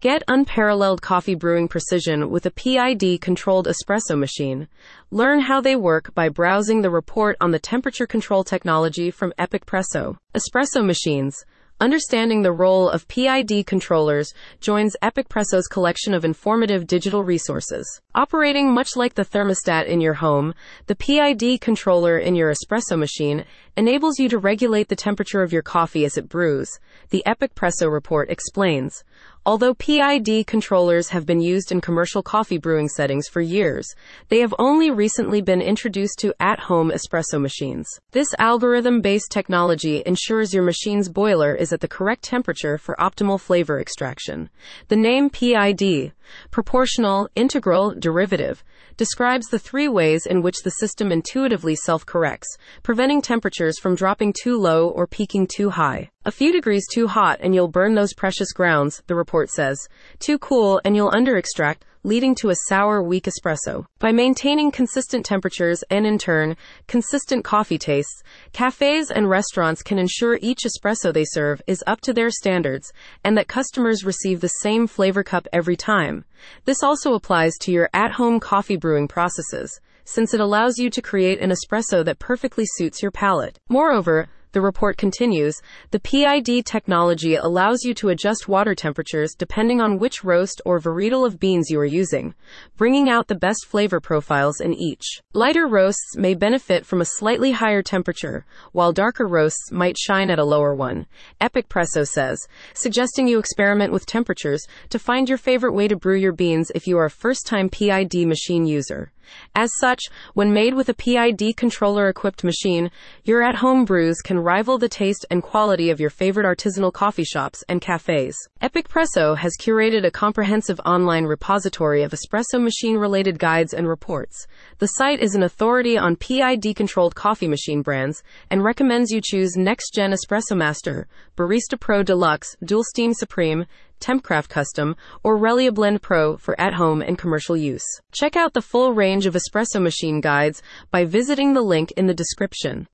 Get unparalleled coffee brewing precision with a PID controlled espresso machine. Learn how they work by browsing the report on the temperature control technology from EpicPresso. Espresso machines. Understanding the role of PID controllers joins EpicPresso's collection of informative digital resources. Operating much like the thermostat in your home, the PID controller in your espresso machine enables you to regulate the temperature of your coffee as it brews, the EpicPresso report explains. Although PID controllers have been used in commercial coffee brewing settings for years, they have only recently been introduced to at home espresso machines. This algorithm based technology ensures your machine's boiler is at the correct temperature for optimal flavor extraction. The name PID, proportional, integral, derivative, describes the three ways in which the system intuitively self corrects, preventing temperatures from dropping too low or peaking too high. A few degrees too hot and you'll burn those precious grounds, the report says. Too cool and you'll under extract, leading to a sour, weak espresso. By maintaining consistent temperatures and, in turn, consistent coffee tastes, cafes and restaurants can ensure each espresso they serve is up to their standards and that customers receive the same flavor cup every time. This also applies to your at home coffee brewing processes, since it allows you to create an espresso that perfectly suits your palate. Moreover, the report continues, the PID technology allows you to adjust water temperatures depending on which roast or varietal of beans you are using, bringing out the best flavor profiles in each. Lighter roasts may benefit from a slightly higher temperature, while darker roasts might shine at a lower one. EpicPresso says, suggesting you experiment with temperatures to find your favorite way to brew your beans if you are a first time PID machine user. As such, when made with a PID controller equipped machine, your at home brews can rival the taste and quality of your favorite artisanal coffee shops and cafes. EpicPresso has curated a comprehensive online repository of espresso machine related guides and reports. The site is an authority on PID controlled coffee machine brands and recommends you choose Next Gen Espresso Master, Barista Pro Deluxe, Dual Steam Supreme, Tempcraft Custom, or Relia Blend Pro for at home and commercial use. Check out the full range of espresso machine guides by visiting the link in the description.